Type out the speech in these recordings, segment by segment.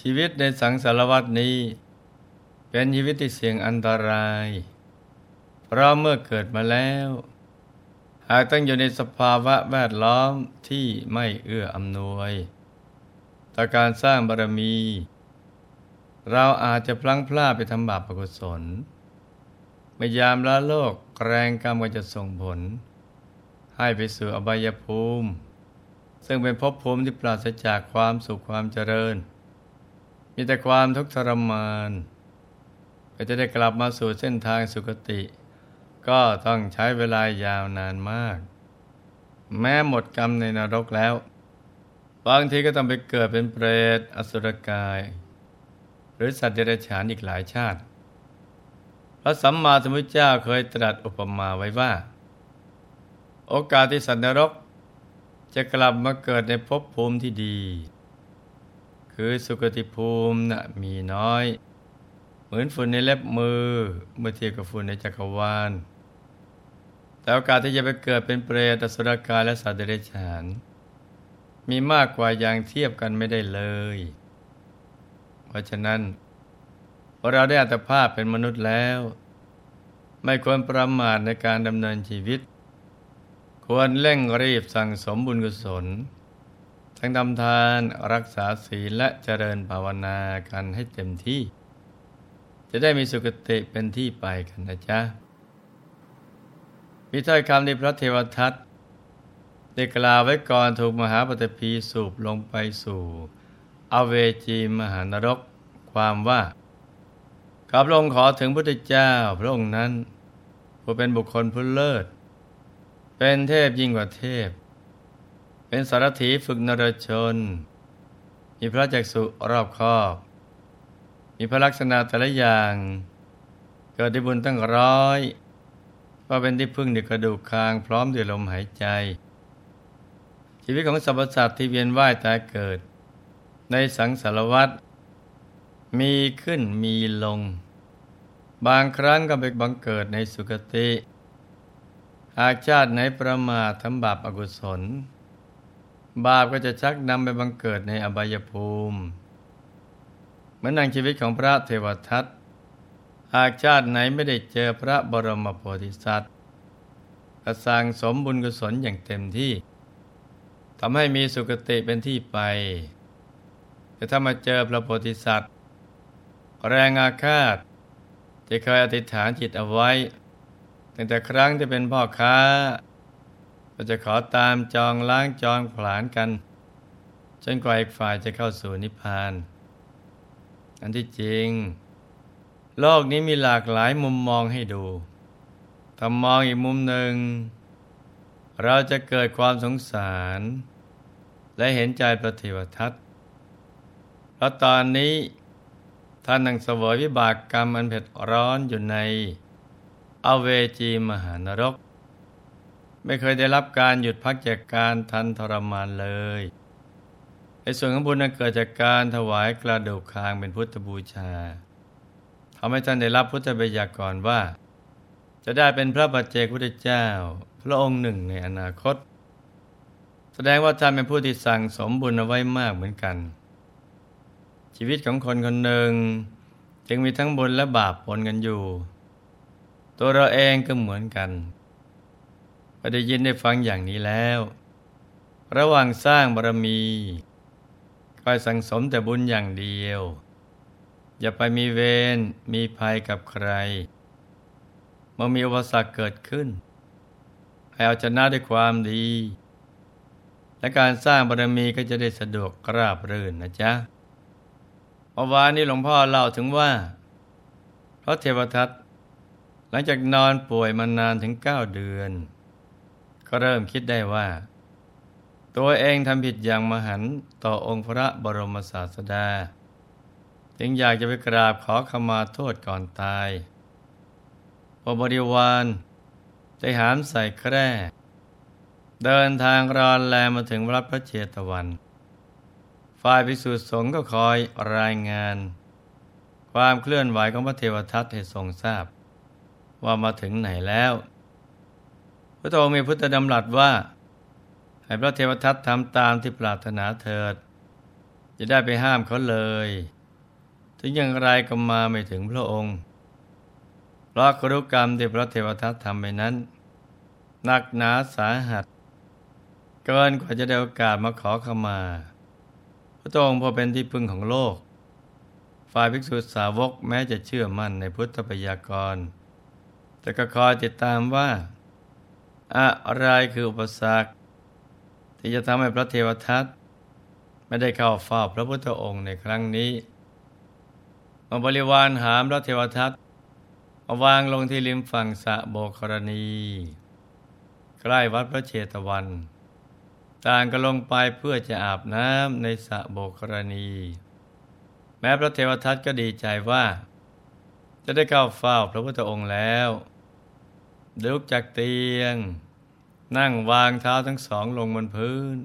ชีวิตในสังสารวัตนี้ เป็นชีวิตที่เสี่ยงอันตราย เพราะเมื่อเกิดมาแล้ว หากต้องอยู่ในสภาวะแวดล้อมที่ไม่เอื้ออำนวยต่อการสร้างบารมี เราอาจจะพลั้งพลาดไปทำบาปอกุศลเมื่อยามละโลกแรงกรรมก็จะส่งผล ให้ไปสู่อบายภูมิ ซึ่งเป็นภพภูมิที่ปราศจากความสุขความเจริญ มีแต่ความทุกข์ทรมาน ก็จะได้กลับมาสู่เส้นทางสุคติ ก็ต้องใช้เวลายาวนานมาก แม้หมดกรรมในนรกแล้ว บางทีก็ต้องไปเกิดเป็นเปรตอสุรกาย หรือสัตว์เดรัจฉานอีกหลายชาติ พระสัมมาสัมพุทธเจ้าเคยตรัสอุปมาไว้ว่า โอกาสที่สัตว์นรกจะกลับมาเกิดในภพภูมิที่ดี คือสุคติภูมินะ่ะมีน้อย เหมือนฝุ่นในเล็บมือเมื่อเทียบกับฝุ่นในจักรวาล แต่โอกาสที่จะไปเกิดเป็นเปรตสุรกายและสัตว์เดรัจฉาน มีมากกว่าอย่างเทียบกันไม่ได้เลย เพราะฉะนั้นเราได้อัตภาพเป็นมนุษย์แล้ว ไม่ควรประมาทในการดำเนินชีวิต ควรเร่งรีบสั่งสมบุญกุศล ทั้งทำทานรักษาศีลและเจริญภาวนากันให้เต็มที่ จะได้มีสุคติเป็นที่ไปกันนะจ๊ะ มีถ้อยคำในพระเทวทัตได้กล่าวไว้ก่อนถูกมหาปฐพีสูบลงไปสู่อเวจีมหานรกความว่าข้าพระองขอถึงพระเจ้าพระองค์นั้นผู้เป็นบุคคลผู้เลิศ เป็นเทพยิ่งกว่าเทพ เป็นสารถีฝึกนรชน มีพระจักสุรอบคอบ มีพระลักษณะแต่ละอย่าง เกิดได้บุญตั้งร้อยว่าเป็นที่พึ่งในกระดูกคางพร้อมด้วยลมหายใจ ชีวิตของสรรพสัตว์ที่เวียนว่ายตายเกิด ในสังสารวัฏมีขึ้นมีลง บางครั้งก็ไปบังเกิดในสุคติ หากชาติไหนประมาททำบาปอากุศล บาปก็จะชักนำไปบังเกิดในอบายภูมิเหมือนนังชีวิตของพระเทวทัตหากชาติไหนไม่ได้เจอพระบรมโพธิสัตว์ก็สร้างสมบุญกุศลอย่างเต็มที่ทำให้มีสุคติเป็นที่ไป แต่ถ้ามาเจอพระโพธิสัตว์ แรงอาฆาตที่เคยอธิษฐานจิตเอาไว้ตั้งแต่ครั้งที่เป็นพ่อค้า ก็จะขอตามจองล้างจองผลานกัน จนกว่าอีกฝ่ายจะเข้าสู่นิพพาน อันที่จริง โลกนี้มีหลากหลายมุมมองให้ดูถ้ามองอีกมุมหนึ่ง เราจะเกิดความสงสาร และเห็นใจปฏิวัติเพราะตอนนี้ท่านนั่งเสวยวิบากกรรมอันเผ็ดร้อนอยู่ใน อเวจีมหานรก ไม่เคยได้รับการหยุดพักจากการทันทรมานเลยในส่วนของบุญนั้นเกิดจากการถวายกระดูกคางเป็นพุทธบูชาทำให้ท่านได้รับพุทธบัญญัติก่อนว่า จะได้เป็นพระปัจเจกพุทธเจ้า พระองค์หนึ่งในอนาคต แสดงว่าท่านเป็นผู้ที่สั่งสมบุญเอาไว้มากเหมือนกัน ชีวิตของคนคนหนึ่ง จึงมีทั้งบุญและบาปปนกันอยู่ ตัวเราเองก็เหมือนกัน พอได้ยินได้ฟังอย่างนี้แล้ว ระหว่างสร้างบารมีคอยสั่งสมแต่บุญอย่างเดียว อย่าไปมีเวรมีภัยกับใคร เมื่อมีอุปสรรคเกิดขึ้น ให้เอาชนะด้วยความดี และการสร้างบารมีก็จะได้สะดวกกราบรื่นนะจ๊ะมื่อวานนี้หลวงพ่อเล่าถึงว่า พระเทวทัตหลังจากนอนป่วยมานานถึงเก้าเดือน ก็เริ่มคิดได้ว่า ตัวเองทำผิดอย่างมหันต่อองค์พระบรมศาสดา จึงอยากจะไปกราบขอขมาโทษก่อนตาย พอบริวารได้หามใส่แคร่ เดินทางรอนแลมาถึงวัดพระเจตวัน ฝ่ายพิสุทธิสงฆ์ก็คอยรายงาน ความเคลื่อนไหวของพระเทวทัตให้ทรงทราบ ว่ามาถึงไหนแล้ว พระองค์มีพุทธดำรัสว่าให้พระเทวทัตทำตามที่ปรารถนาเถิด จะได้ไปห้ามเขาเลย ถึงอย่างไรก็มาไม่ถึงพระองค์เพราะครุกรรมที่พระเทวทัตทำไปนั้นหนักหนาสาหัส เกินกว่าจะได้โอกาสมาขอขมา พระองค์พอเป็นที่พึ่งของโลก ฝ่ายภิกษุสาวกแม้จะเชื่อมั่นในพุทธปยากร แต่ก็คอยติดตามว่า อะไรคืออุปสรรค ที่จะทำให้พระเทวทัตไม่ได้เข้าเฝ้าพระพุทธองค์ในครั้งนี้มาบริวารหามพระเทวทัตมาวางลงที่ริมฝั่งสะโบกรณี ใกล้วัดพระเชตวัน ต่างก็ลงไปเพื่อจะอาบน้ำในสะโบกรณี แม้พระเทวทัตก็ดีใจว่า จะได้เข้าเฝ้าพระพุทธองค์แล้ว ลุกจากเตียง นั่งวางเท้าทั้งสองลงบนพื้น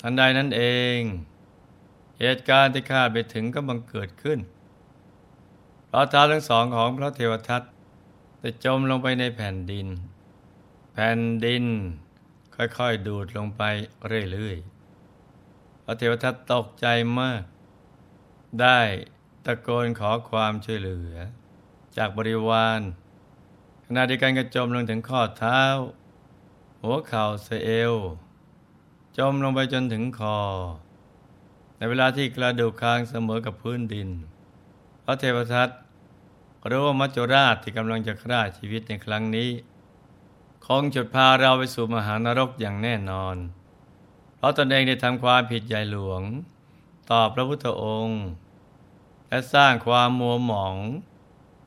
ทันใดนั้นเอง เหตุการณ์ที่คาดไปถึงก็บังเกิดขึ้นเพราะเท้าทั้งสองของพระเทวทัตจะจมลงไปในแผ่นดิน แผ่นดินค่อยๆ ดูดลงไปเรื่อยๆ พระเทวทัตตกใจมาก ได้ตะโกนขอความช่วยเหลือ จากบริวาร ขณะที่การกระจมลงถึงข้อเท้า หัวเข่าเสเอวจมลงไปจนถึงคอ ในเวลาที่กระดูกคางเสมอกับพื้นดิน พระเทวทัตรู้ว่ามัจจุราชที่กำลังจะฆ่าชีวิตในครั้งนี้ คงจุดพาเราไปสู่มหานรกอย่างแน่นอน เพราะตนเองได้ทำความผิดใหญ่หลวง ต่อพระพุทธองค์ และสร้างความมัวหมอง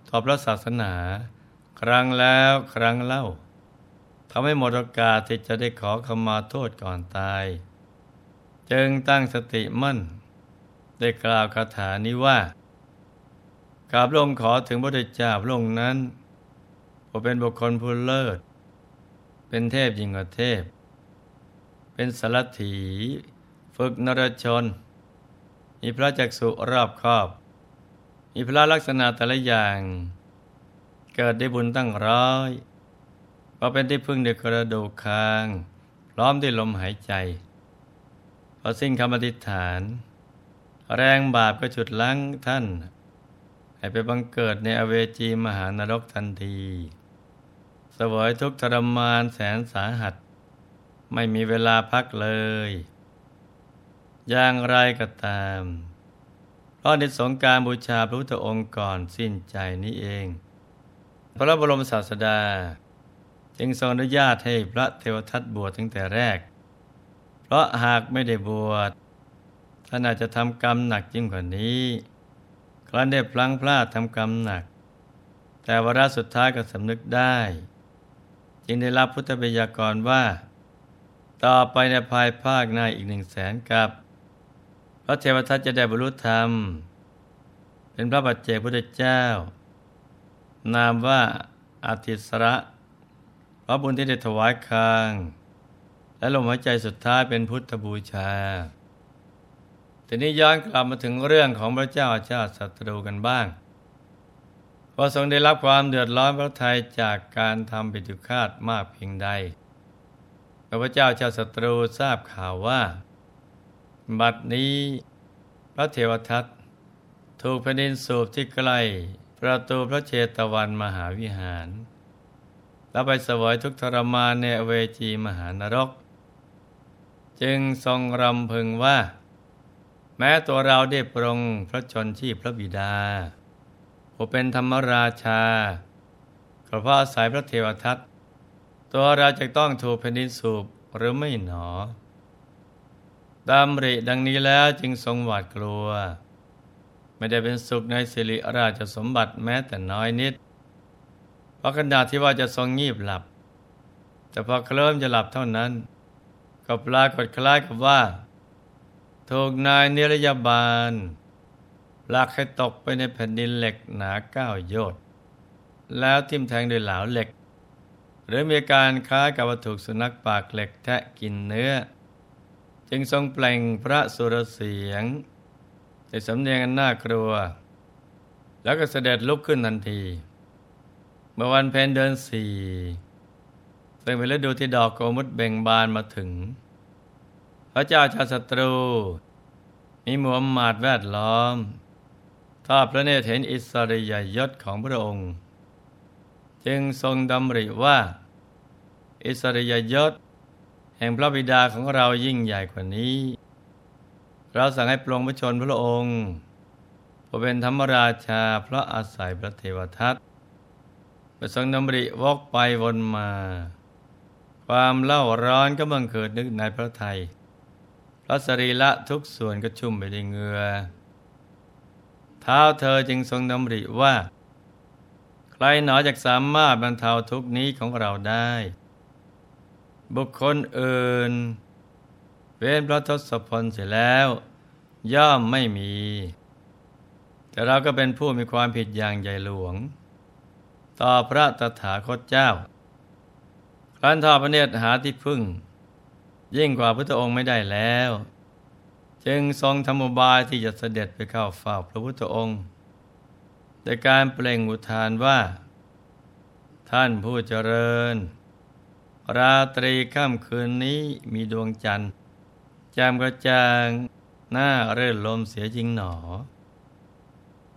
ต่อพระศาสนา ครั้งแล้วครั้งเล่าทำให้หมดโอกาสที่จะได้ขอขมาโทษก่อนตาย จึงตั้งสติมั่น ได้กล่าวคาถานี้ว่ากราบลงขอถึงพระเจ้าพระองค์นั้นผมเป็นบุคคลผู้เลิศ เป็นเทพยิ่งกว่าเทพ เป็นสารถีฝึกนรชน มีพระจักสุรอบครอบ มีพระลักษณะแต่ละอย่าง เกิดได้บุญตั้งร้อยพอเป็นที่พึ่งเด็กกระดูกคาง พร้อมด้วยลมหายใจ พอสิ้นคำอธิษฐาน แรงบาปก็ฉุดลั้งท่าน ให้ไปบังเกิดในอเวจีมหานรกทันทีสวยทุกทรมานแสนสาหัส ไม่มีเวลาพักเลย อย่างไรก็ตามเพราะในสงการบูชาพระพุทธองค์ก่อนสิ้นใจนี้เอง พระบรมศาสดา จึงทรงอนุญาตให้พระเทวทัตบวชตั้งแต่แรก เพราะหากไม่ได้บวชท่านอาจจะทำกรรมหนักยิ่งกว่านี้ ครั้นได้พลั้งพลาดทำกรรมหนัก แต่วาระสุดท้ายก็สำนึกได้ จึงได้รับพุทธบัญญักรว่า ต่อไปในภายภาคหน้าอีกหนึ่งแสนกับ พระเทวทัตจะได้บรรลุธรรม เป็นพระปัจเจกพุทธเจ้า นามว่าอาทิสระพระบุญที่ได้ถวายคาง และลมหายใจสุดท้ายเป็นพุทธบูชา ทีนี้ย้อนกลับมาถึงเรื่องของพระเจ้าชาติศัตรูกันบ้างพอทรงได้รับความเดือดร้อนพระทัยจากการทำปิตุคาตมากเพียงใดพระเจ้าชาติศัตรูทราบข่าวว่า บัดนี้พระเทวทัตถูกแผ่นดินสูบที่ใกล้ ประตูพระเชตวันมหาวิหาร แล้วไปสวยทุกทรมานในเวจีมหานรก จึงทรงรำพึงว่า แม้ตัวเราได้ปรงพระชนชีพพระบิดาผู้เป็นธรรมราชาก็เพราะอาศัยพระเทวทัตตัวเราจะต้องถูกแผ่นดินสูบหรือไม่หนอดำริดังนี้แล้วจึงทรงหวาดกลัว ไม่ได้เป็นสุขในสิริราชสมบัติแม้แต่น้อยนิดพราะขณะที่ว่าจะทรงงีบหลับ แต่พอเคลิ้มจะหลับเท่านั้น ก็ปรากฏคล้ายกับว่าถูกนายนิรยาบาลลากให้ตกไปในแผ่นดินเหล็กหนาเก้าโยชน์แล้วทิ่มแทงด้วยเหลาเหล็ก หรือมีการคล้ายกับว่าถูกสุนัขปากเหล็กแทะกินเนื้อ จึงทรงเปลงพระสุรเสียง ในสำเนียงอันน่ากลัว แล้วก็เสด็จลุกขึ้นทันที เมื่อวันเพ็ญเดือนสี่ซึ่งเป็นฤดูที่ดอกโกมุดเบ่งบานมาถึง พระเจ้าชาติศัตรู มีมีมูฮัมหมัดแวดล้อมทอดพระเนตรเห็นอิสริยยศของพระองค์ จึงทรงดำริว่า อิสริยยศ แห่งพระบิดาของเรายิ่งใหญ่กว่านี้ เราสั่งให้ปลงพระชนพระองค์ผู้เป็นธรรมราชาเพราะอาศัยพระเทวทัตไปทรงดำริวกไปวนมา ความเล่าร้อนก็บังเกิดนึกในพระไทยพระสรีละทุกส่วนก็ชุ่มไปด้วยเหงื่อเท้าเธอจึงทรงดำริว่า ใครหนอจะสามารถบรรเทาทุกนี้ของเราได้ บุคคลอื่น เว้นพระทศพลเสร็จแล้ว ย่อมไม่มี แต่เราก็เป็นผู้มีความผิดอย่างใหญ่หลวง ต่อพระตถาคตเจ้าครั้นทอพระเนตรหาที่พึ่ง ยิ่งกว่าพระองค์ไม่ได้แล้ว จึงทรงธรรมบายที่จะเสด็จไปเข้าเฝ้าพระพุทธองค์แต่การเปล่งอุทานว่า ท่านผู้เจริญ ราตรีค่ำคืนนี้มีดวงจันทร์ จ่มกระจ่างหน้าเรื่นลมเสียจริงหนอ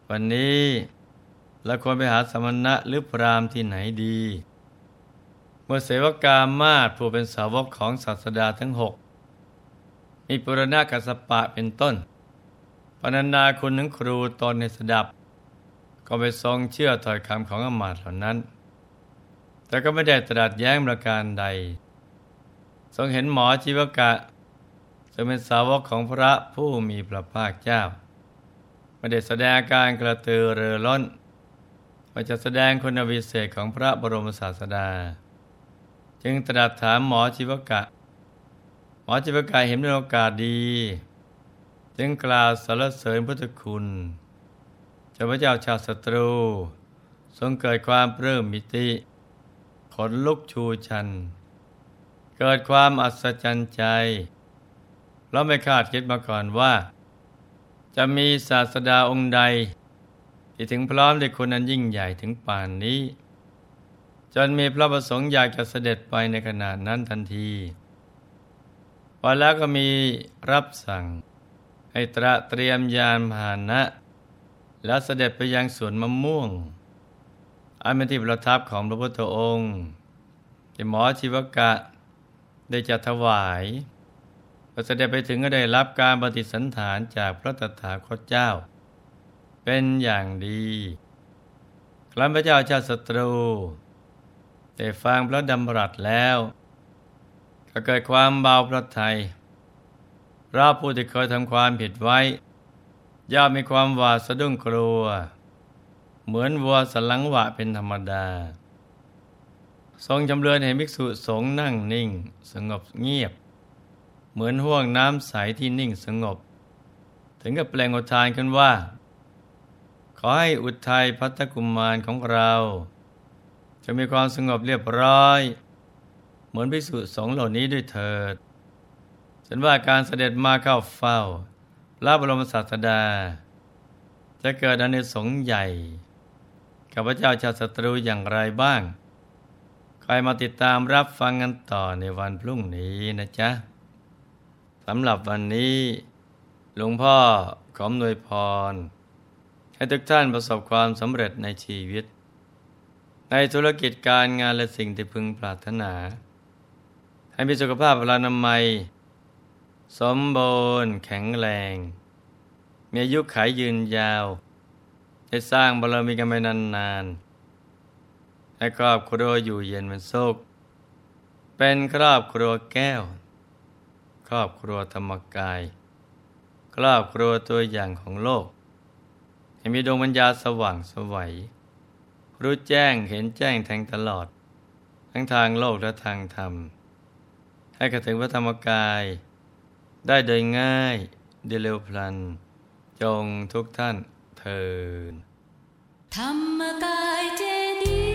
วันนี้เราควรไปหาสมณะหรือพรามที่ไหนดี เมื่อเสวกามาศผู้เป็นสาวกของศาสดาทั้งหกมีปุรณะกัสปะเป็นต้นปนันดาคุณถึงครูตนในสดับ ก็ไปทรงเชื่อถอยคำของอมาตเหล่านั้น แต่ก็ไม่ได้ตรัสแย้งประการใด ทรงเห็นหมอชีวกะ จะเป็นสาวกของพระผู้มีพระภาคเจ้า ไม่ได้แสดงการกระตือรือร้นว่าจะแสดงคุณวิเศษของพระบรมศาสดา จึงตรัสถามหมอชีวกะ หมอจิปกายเห็นเป็นโอกาสดี จึงกล่าวสรรเสริญพุทธคุณจ้าพระเจ้าชาติศัตรู ทรงเกิดความเพิ่มมิติ ขนลุกชูชัน เกิดความอัศจรรย์ใจ เราไม่คาดคิดมาก่อนว่า จะมีศาสดาองค์ใด ที่ถึงพร้อมด้วยคนนั้นยิ่งใหญ่ถึงป่านนี้ จนมีพระประสงค์อยากจะเสด็จไปในขณะนั้นทันทีพอแล้วก็มีรับสั่ง ให้ตระเตรียมยานพาหนะ แล้วเสด็จไปยังสวนมะม่วง อันเป็นที่ประทับของพระพุทธองค์ที่หมอชีวกะได้จัดถวาย พอเสด็จไปถึงก็ได้รับการปฏิสันฐานจากพระตถาคตเจ้า เป็นอย่างดีครั้นพระเจ้าชาติศัตรูได้ฟังพระดำรัสแล้ว ก็เกิดความเบาพระทัยเราผู้ที่เคยทำความผิดไว้ ย่อมมีความหวาดสะดุ้งกลัว เหมือนวัวสลังหวะเป็นธรรมดา ทรงจำเริญเห็นภิกษุสงฆ์นั่งนิ่ง สงบเงียบ เหมือนห่วงน้ำใสที่นิ่งสงบ ถึงกับแปลงอุทานขึ้นว่า ขอให้อุทัยพัตกุมมารของเรา จะมีความสงบเรียบร้อย เหมือนภิกษุสงเหล่านี้ด้วยเถิดฉันว่าการเสด็จมาเข้าเฝ้าพระบรมศาสดา จะเกิดอเนสงส์ใหญ่กับพระเจ้าชาติศัตรูอย่างไรบ้าง ใครมาติดตามรับฟังกันต่อในวันพรุ่งนี้นะจ๊ะ สำหรับวันนี้หลวงพ่อขอมนวยพร ให้ทุกท่านประสบความสำเร็จในชีวิต ในธุรกิจการงานและสิ่งที่พึงปรารถนา ให้มีสุขภาพพลานามัย สมบูรณ์แข็งแรง มีอายุขายยืนยาวได้สร้างบารมีกันไปนานๆให้ครอบครัวอยู่เย็นเป็นสุขเป็นครอบครัวแก้ว รอบครัวธรรมกาย ครอบครัวตัวอย่างของโลก ให้มีดวงปัญญาสว่างสวัย รู้แจ้งเห็นแจ้งแทงตลอด ทั้งทางโลกและทางธรรม ให้กระถึงพระธรรมกาย ได้โดยง่ายเดเร็วพลัน จงทุกท่านเทินธรรมกายเจดี